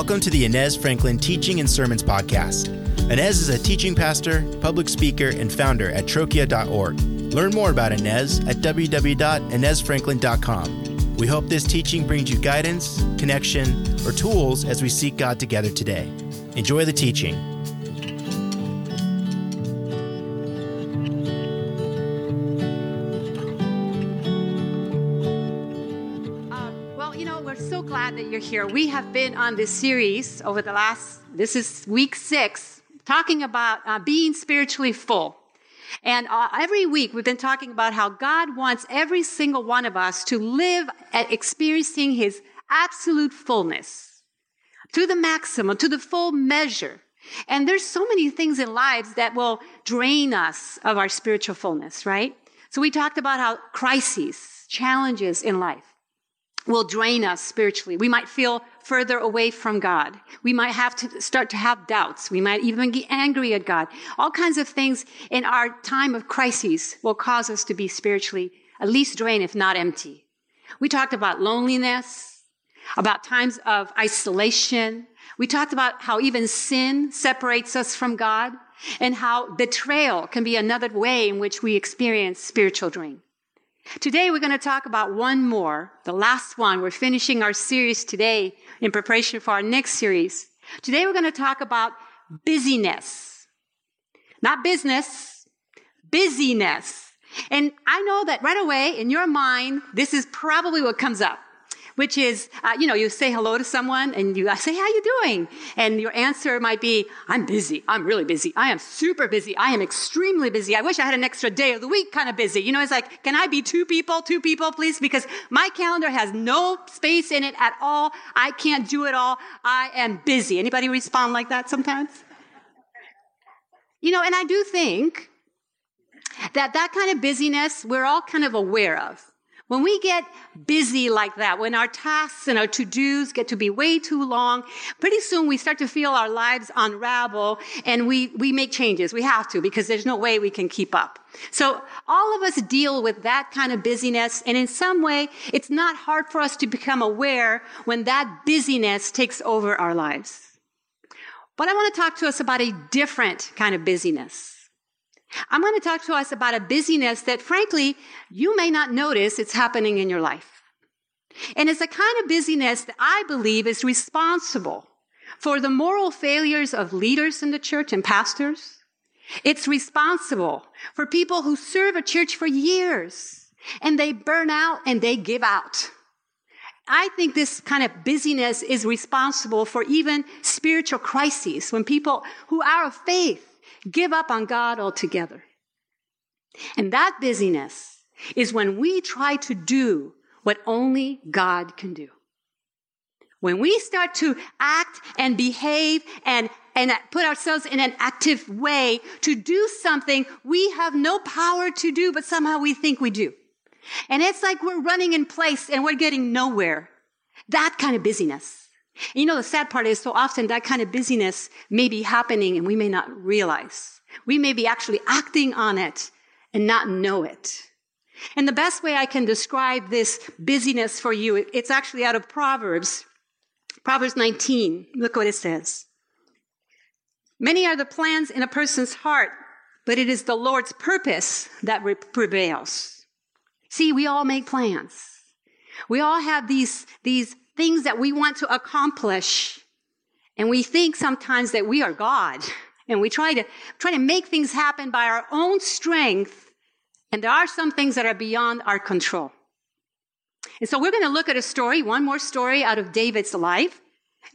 Welcome to the Inez Franklin Teaching and Sermons Podcast. Inez is a teaching pastor, public speaker, and founder at trochia.org. Learn more about Inez at www.inezfranklin.com. We hope this teaching brings you guidance, connection, or tools as we seek God together today. Enjoy the teaching. Here. We have been on this series over the last, this is week six, talking about uh, being spiritually full. And uh, every week we've been talking about how God wants every single one of us to live at experiencing his absolute fullness to the maximum, to the full measure. And there's so many things in lives that will drain us of our spiritual fullness, right? So we talked about how crises, challenges in life, will drain us spiritually. We might feel further away from God. We might have to start to have doubts. We might even get angry at God. All kinds of things in our time of crises will cause us to be spiritually at least drained, if not empty. We talked about loneliness, about times of isolation. We talked about how even sin separates us from God and how betrayal can be another way in which we experience spiritual drain. Today, we're going to talk about one more, the last one. We're finishing our series today in preparation for our next series. Today, we're going to talk about busyness. Not business, busyness. And I know that right away in your mind, this is probably what comes up which is, uh, you know, you say hello to someone and you say, how you doing? And your answer might be, I'm busy. I'm really busy. I am super busy. I am extremely busy. I wish I had an extra day of the week kind of busy. You know, it's like, can I be two people, two people, please? Because my calendar has no space in it at all. I can't do it all. I am busy. Anybody respond like that sometimes? You know, and I do think that that kind of busyness we're all kind of aware of. When we get busy like that, when our tasks and our to-dos get to be way too long, pretty soon we start to feel our lives unravel and we, we make changes. We have to because there's no way we can keep up. So all of us deal with that kind of busyness. And in some way, it's not hard for us to become aware when that busyness takes over our lives. But I want to talk to us about a different kind of busyness. I'm going to talk to us about a busyness that, frankly, you may not notice it's happening in your life. And it's a kind of busyness that I believe is responsible for the moral failures of leaders in the church and pastors. It's responsible for people who serve a church for years and they burn out and they give out. I think this kind of busyness is responsible for even spiritual crises when people who are of faith give up on God altogether. And that busyness is when we try to do what only God can do. When we start to act and behave and, and put ourselves in an active way to do something we have no power to do, but somehow we think we do. And it's like we're running in place and we're getting nowhere. That kind of busyness. You know, the sad part is so often that kind of busyness may be happening and we may not realize. We may be actually acting on it and not know it. And the best way I can describe this busyness for you, it's actually out of Proverbs. Proverbs 19. Look what it says. Many are the plans in a person's heart, but it is the Lord's purpose that prevails. See, we all make plans. We all have these, these things that we want to accomplish. And we think sometimes that we are God. And we try to, try to make things happen by our own strength. And there are some things that are beyond our control. And so we're going to look at a story, one more story out of David's life,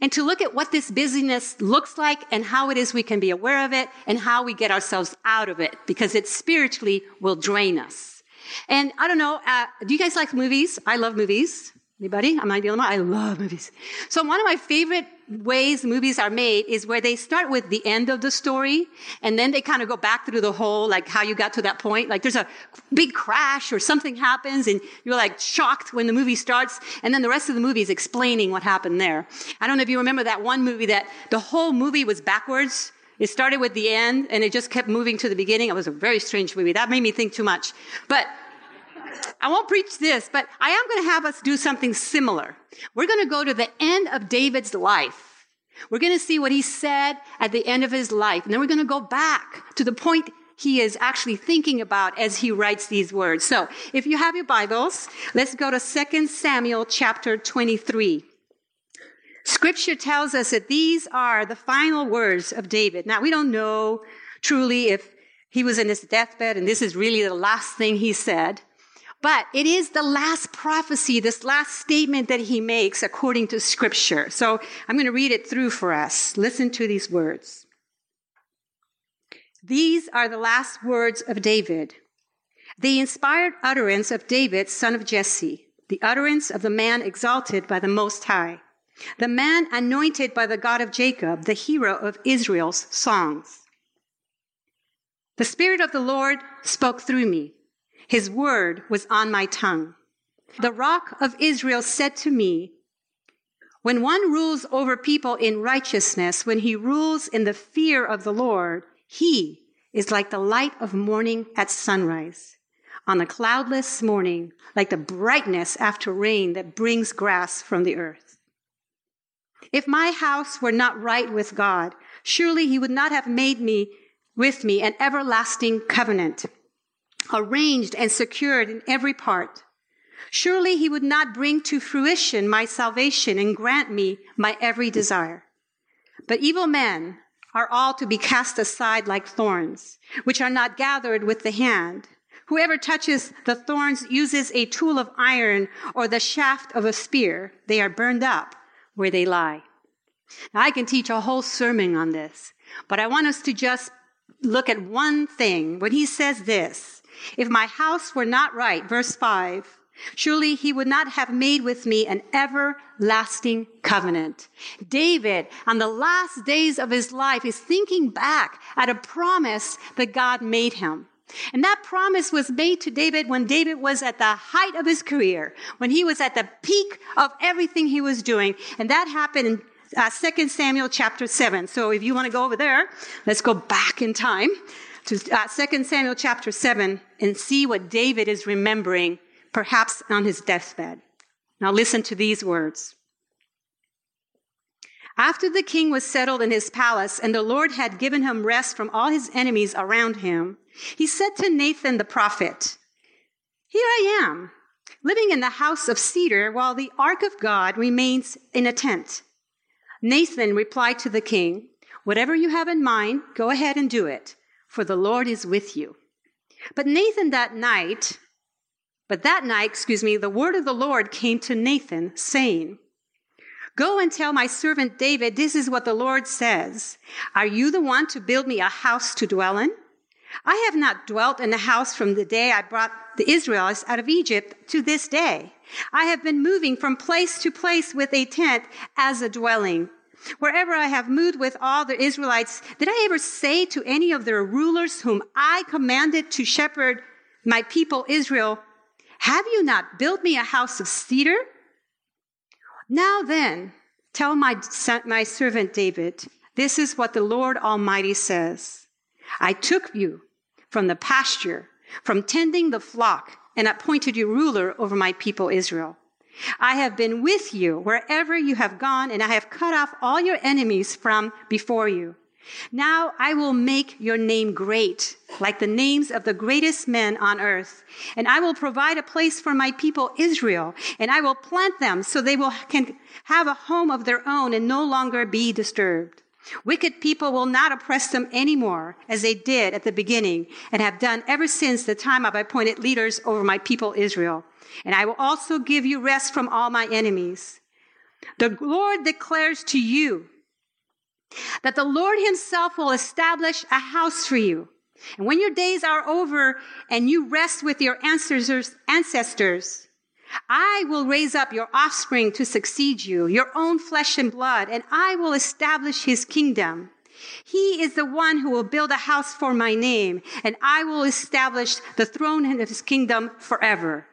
and to look at what this busyness looks like and how it is we can be aware of it and how we get ourselves out of it because it spiritually will drain us. And I don't know, uh, do you guys like movies? I love movies. Anybody? I'm not the only one? I love movies. So one of my favorite ways movies are made is where they start with the end of the story and then they kind of go back through the whole, like how you got to that point. Like there's a big crash or something happens and you're like shocked when the movie starts and then the rest of the movie is explaining what happened there. I don't know if you remember that one movie that the whole movie was backwards. It started with the end and it just kept moving to the beginning. It was a very strange movie. That made me think too much. But I won't preach this, but I am going to have us do something similar. We're going to go to the end of David's life. We're going to see what he said at the end of his life. And then we're going to go back to the point he is actually thinking about as he writes these words. So if you have your Bibles, let's go to 2 Samuel chapter 23. Scripture tells us that these are the final words of David. Now we don't know truly if he was in his deathbed and this is really the last thing he said. But it is the last prophecy, this last statement that he makes according to scripture. So I'm going to read it through for us. Listen to these words. These are the last words of David, the inspired utterance of David, son of Jesse, the utterance of the man exalted by the Most High, the man anointed by the God of Jacob, the hero of Israel's songs. The Spirit of the Lord spoke through me. His word was on my tongue. The rock of Israel said to me, When one rules over people in righteousness, when he rules in the fear of the Lord, he is like the light of morning at sunrise, on a cloudless morning, like the brightness after rain that brings grass from the earth. If my house were not right with God, surely he would not have made me with me an everlasting covenant arranged and secured in every part. Surely he would not bring to fruition my salvation and grant me my every desire. But evil men are all to be cast aside like thorns, which are not gathered with the hand. Whoever touches the thorns uses a tool of iron or the shaft of a spear. They are burned up where they lie. Now, I can teach a whole sermon on this, but I want us to just look at one thing. When he says this, if my house were not right, verse 5, surely he would not have made with me an everlasting covenant. David, on the last days of his life, is thinking back at a promise that God made him. And that promise was made to David when David was at the height of his career, when he was at the peak of everything he was doing. And that happened in uh, 2 Samuel chapter 7. So if you want to go over there, let's go back in time to uh, 2 Samuel chapter 7 and see what David is remembering, perhaps on his deathbed. Now listen to these words. After the king was settled in his palace and the Lord had given him rest from all his enemies around him, he said to Nathan the prophet, Here I am, living in the house of cedar while the ark of God remains in a tent. Nathan replied to the king, Whatever you have in mind, go ahead and do it for the Lord is with you. But Nathan that night, but that night, excuse me, the word of the Lord came to Nathan saying, Go and tell my servant David, this is what the Lord says. Are you the one to build me a house to dwell in? I have not dwelt in a house from the day I brought the Israelites out of Egypt to this day. I have been moving from place to place with a tent as a dwelling. Wherever I have moved with all the Israelites, did I ever say to any of their rulers whom I commanded to shepherd my people Israel, have you not built me a house of cedar? Now then, tell my, my servant David, this is what the Lord Almighty says. I took you from the pasture, from tending the flock, and appointed you ruler over my people Israel. I have been with you wherever you have gone, and I have cut off all your enemies from before you. Now I will make your name great, like the names of the greatest men on earth. And I will provide a place for my people Israel, and I will plant them so they will can have a home of their own and no longer be disturbed. Wicked people will not oppress them anymore as they did at the beginning and have done ever since the time I've appointed leaders over my people Israel and I will also give you rest from all my enemies. The Lord declares to you that the Lord himself will establish a house for you. And when your days are over and you rest with your ancestors, I will raise up your offspring to succeed you, your own flesh and blood, and I will establish his kingdom. He is the one who will build a house for my name, and I will establish the throne of his kingdom forever.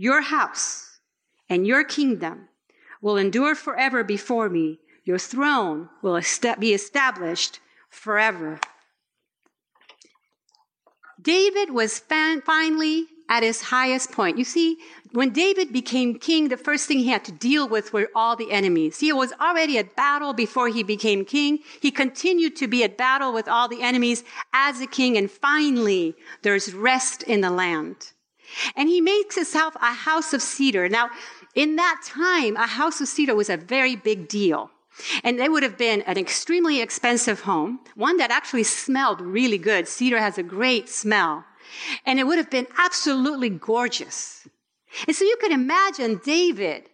Your house and your kingdom will endure forever before me. Your throne will be established forever. David was finally at his highest point. You see, when David became king, the first thing he had to deal with were all the enemies. He was already at battle before he became king. He continued to be at battle with all the enemies as a king. And finally, there's rest in the land. And he makes himself a house of cedar. Now, in that time, a house of cedar was a very big deal. And it would have been an extremely expensive home, one that actually smelled really good. Cedar has a great smell. And it would have been absolutely gorgeous. And so you could imagine David,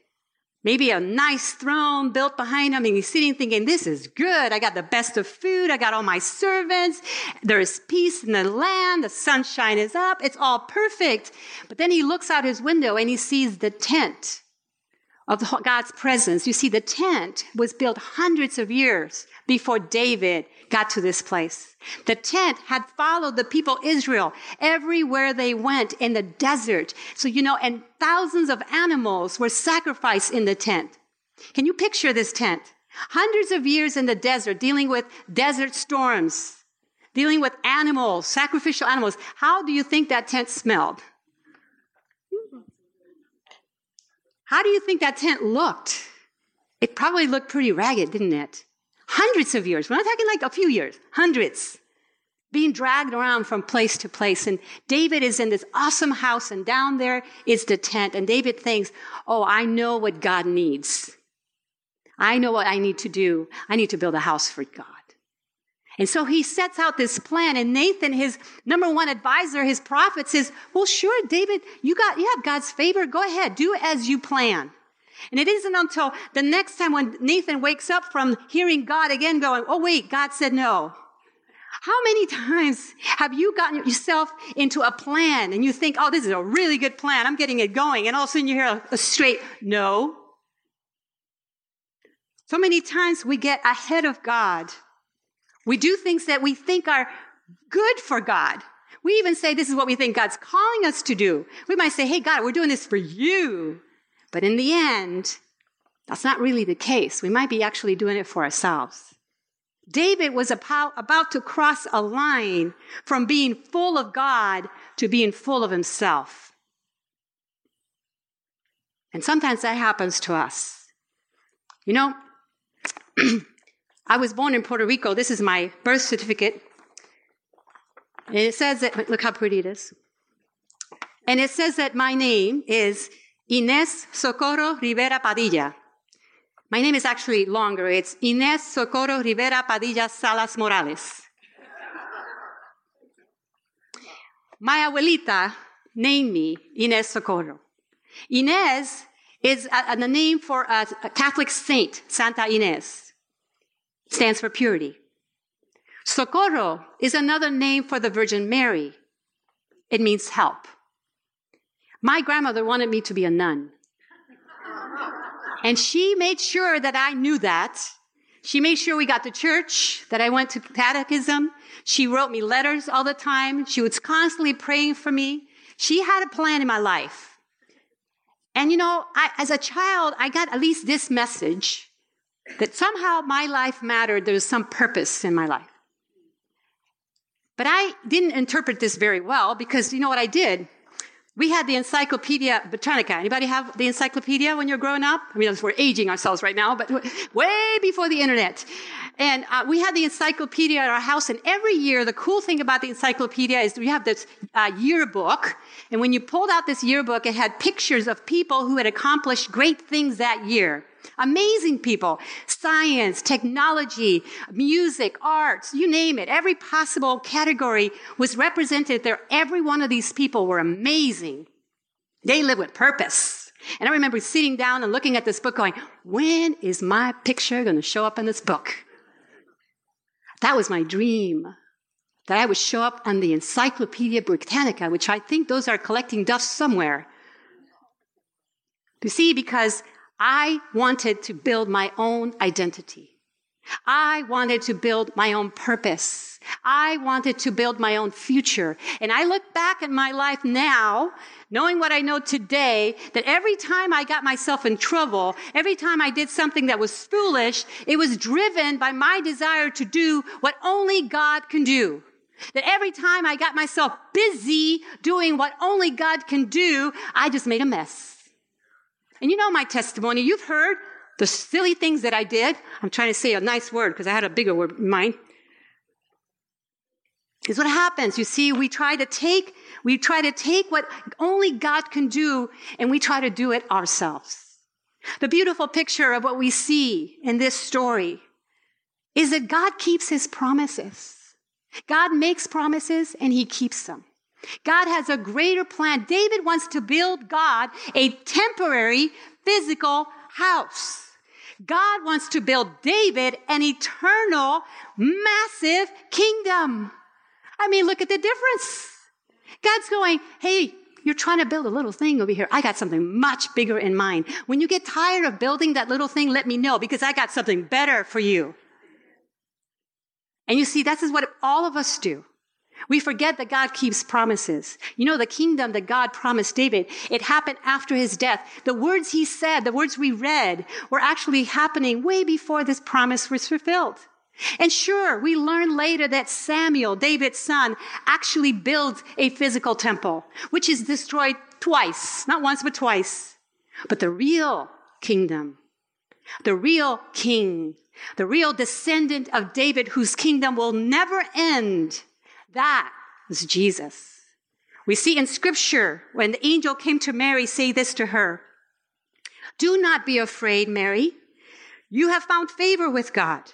maybe a nice throne built behind him, and he's sitting thinking, This is good. I got the best of food. I got all my servants. There is peace in the land. The sunshine is up. It's all perfect. But then he looks out his window and he sees the tent of God's presence. You see, the tent was built hundreds of years before David got to this place. The tent had followed the people Israel everywhere they went in the desert. So, you know, and thousands of animals were sacrificed in the tent. Can you picture this tent? Hundreds of years in the desert, dealing with desert storms, dealing with animals, sacrificial animals. How do you think that tent smelled? How do you think that tent looked? It probably looked pretty ragged, didn't it? Hundreds of years. We're not talking like a few years, hundreds. Being dragged around from place to place. And David is in this awesome house, and down there is the tent. And David thinks, Oh, I know what God needs. I know what I need to do. I need to build a house for God. And so he sets out this plan and Nathan, his number one advisor, his prophet says, well, sure, David, you got, you have God's favor. Go ahead. Do as you plan. And it isn't until the next time when Nathan wakes up from hearing God again going, oh wait, God said no. How many times have you gotten yourself into a plan and you think, oh, this is a really good plan. I'm getting it going. And all of a sudden you hear a, a straight no. So many times we get ahead of God we do things that we think are good for God. We even say this is what we think God's calling us to do. We might say, hey, God, we're doing this for you. But in the end, that's not really the case. We might be actually doing it for ourselves. David was about to cross a line from being full of God to being full of himself. And sometimes that happens to us. You know, I was born in Puerto Rico. This is my birth certificate. And it says that, look how pretty it is. And it says that my name is Inés Socorro Rivera Padilla. My name is actually longer. It's Inés Socorro Rivera Padilla Salas Morales. My abuelita named me Inés Socorro. Inés is a, a name for a, a Catholic saint, Santa Inés stands for purity. Socorro is another name for the Virgin Mary. It means help. My grandmother wanted me to be a nun. And she made sure that I knew that. She made sure we got to church, that I went to catechism. She wrote me letters all the time. She was constantly praying for me. She had a plan in my life. And you know, I, as a child, I got at least this message that somehow my life mattered. There was some purpose in my life. But I didn't interpret this very well because you know what I did? We had the Encyclopedia Britannica. Anybody have the encyclopedia when you're growing up? I mean, we're aging ourselves right now, but way before the internet. And uh, we had the encyclopedia at our house, and every year, the cool thing about the encyclopedia is we have this uh, yearbook. And when you pulled out this yearbook, it had pictures of people who had accomplished great things that year. Amazing people. Science, technology, music, arts, you name it. Every possible category was represented there. Every one of these people were amazing. They live with purpose. And I remember sitting down and looking at this book going, when is my picture going to show up in this book? That was my dream. That I would show up on the Encyclopedia Britannica, which I think those are collecting dust somewhere. You see, because I wanted to build my own identity. I wanted to build my own purpose. I wanted to build my own future. And I look back at my life now, knowing what I know today, that every time I got myself in trouble, every time I did something that was foolish, it was driven by my desire to do what only God can do. That every time I got myself busy doing what only God can do, I just made a mess. And you know my testimony. You've heard the silly things that I did. I'm trying to say a nice word because I had a bigger word in mind. Is what happens. You see, we try to take, we try to take what only God can do and we try to do it ourselves. The beautiful picture of what we see in this story is that God keeps his promises. God makes promises and he keeps them. God has a greater plan. David wants to build God a temporary physical house. God wants to build David an eternal, massive kingdom. I mean, look at the difference. God's going, hey, you're trying to build a little thing over here. I got something much bigger in mind. When you get tired of building that little thing, let me know because I got something better for you. And you see, this is what all of us do. We forget that God keeps promises. You know, the kingdom that God promised David, it happened after his death. The words he said, the words we read, were actually happening way before this promise was fulfilled. And sure, we learn later that Samuel, David's son, actually builds a physical temple, which is destroyed twice, not once, but twice. But the real kingdom, the real king, the real descendant of David, whose kingdom will never end, that was Jesus. We see in scripture when the angel came to Mary say this to her. Do not be afraid, Mary. You have found favor with God.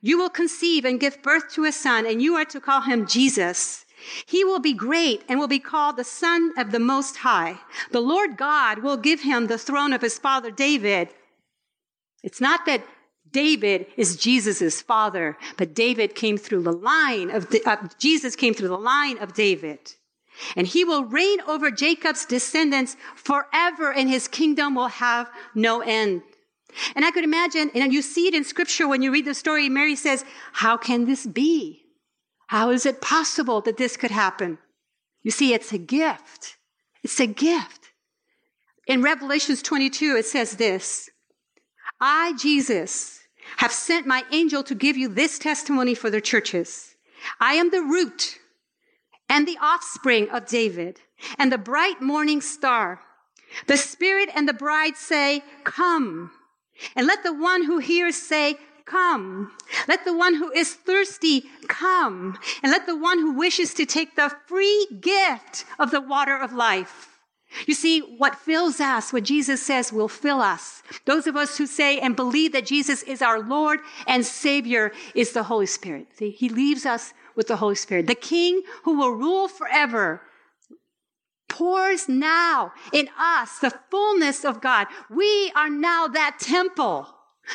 You will conceive and give birth to a son, and you are to call him Jesus. He will be great and will be called the Son of the Most High. The Lord God will give him the throne of his father David. It's not that David is Jesus' father, but David came through the line of, the, uh, Jesus came through the line of David. And he will reign over Jacob's descendants forever, and his kingdom will have no end. And I could imagine, and you see it in scripture when you read the story, Mary says, How can this be? How is it possible that this could happen? You see, it's a gift. It's a gift. In Revelations 22, it says this I, Jesus, have sent my angel to give you this testimony for the churches. I am the root and the offspring of David and the bright morning star. The Spirit and the bride say, Come. And let the one who hears say, Come. Let the one who is thirsty come. And let the one who wishes to take the free gift of the water of life. You see, what fills us, what Jesus says will fill us. Those of us who say and believe that Jesus is our Lord and Savior is the Holy Spirit. See, He leaves us with the Holy Spirit. The King who will rule forever pours now in us the fullness of God. We are now that temple,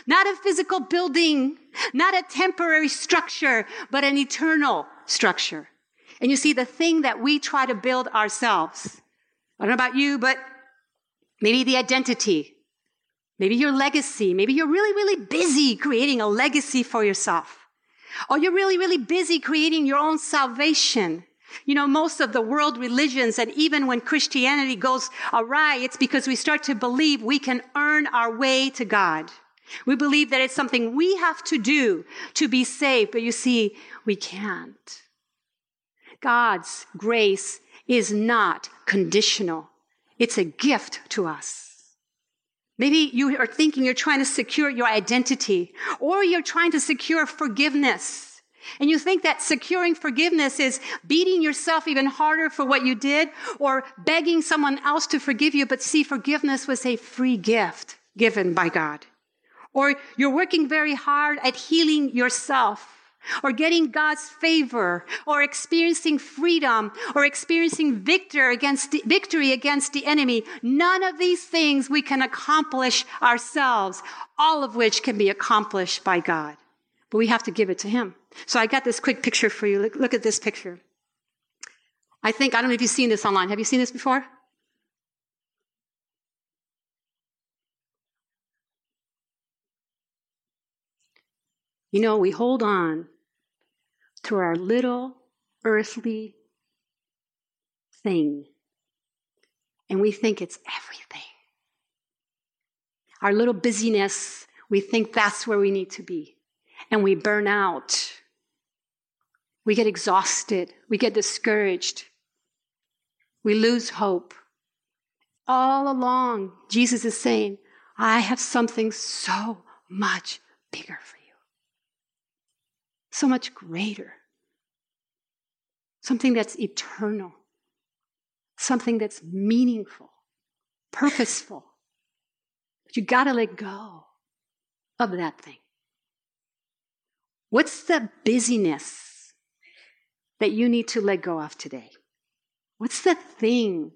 not a physical building, not a temporary structure, but an eternal structure. And you see, the thing that we try to build ourselves, I don't know about you, but maybe the identity, maybe your legacy, maybe you're really, really busy creating a legacy for yourself. Or you're really, really busy creating your own salvation. You know, most of the world religions, and even when Christianity goes awry, it's because we start to believe we can earn our way to God. We believe that it's something we have to do to be saved, but you see, we can't. God's grace is not conditional. It's a gift to us. Maybe you are thinking you're trying to secure your identity, or you're trying to secure forgiveness. And you think that securing forgiveness is beating yourself even harder for what you did or begging someone else to forgive you. But see, forgiveness was a free gift given by God. Or you're working very hard at healing yourself or getting God's favor or experiencing freedom or experiencing victory against the, victory against the enemy. None of these things we can accomplish ourselves, all of which can be accomplished by God. But we have to give it to him. So I got this quick picture for you. Look, look at this picture. I think, I don't know if you've seen this online. Have you seen this before? You know, we hold on to our little earthly thing and we think it's everything. Our little busyness, we think that's where we need to be. And we burn out We get exhausted. We get discouraged. We lose hope. All along, Jesus is saying, I have something so much bigger for you, so much greater, something that's eternal, something that's meaningful, purposeful. But you got to let go of that thing. What's the busyness that you need to let go of today? What's the thing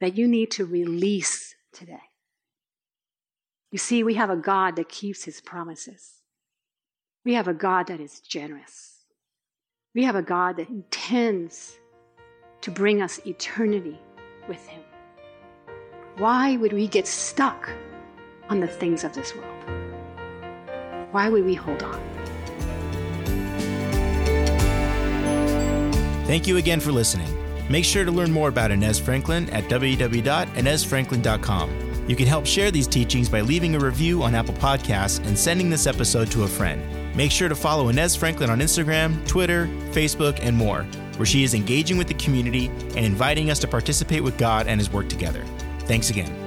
that you need to release today? You see, we have a God that keeps his promises. We have a God that is generous. We have a God that intends to bring us eternity with him. Why would we get stuck on the things of this world? Why would we hold on? Thank you again for listening. Make sure to learn more about Inez Franklin at www.inezfranklin.com. You can help share these teachings by leaving a review on Apple Podcasts and sending this episode to a friend. Make sure to follow Inez Franklin on Instagram, Twitter, Facebook, and more, where she is engaging with the community and inviting us to participate with God and His work together. Thanks again.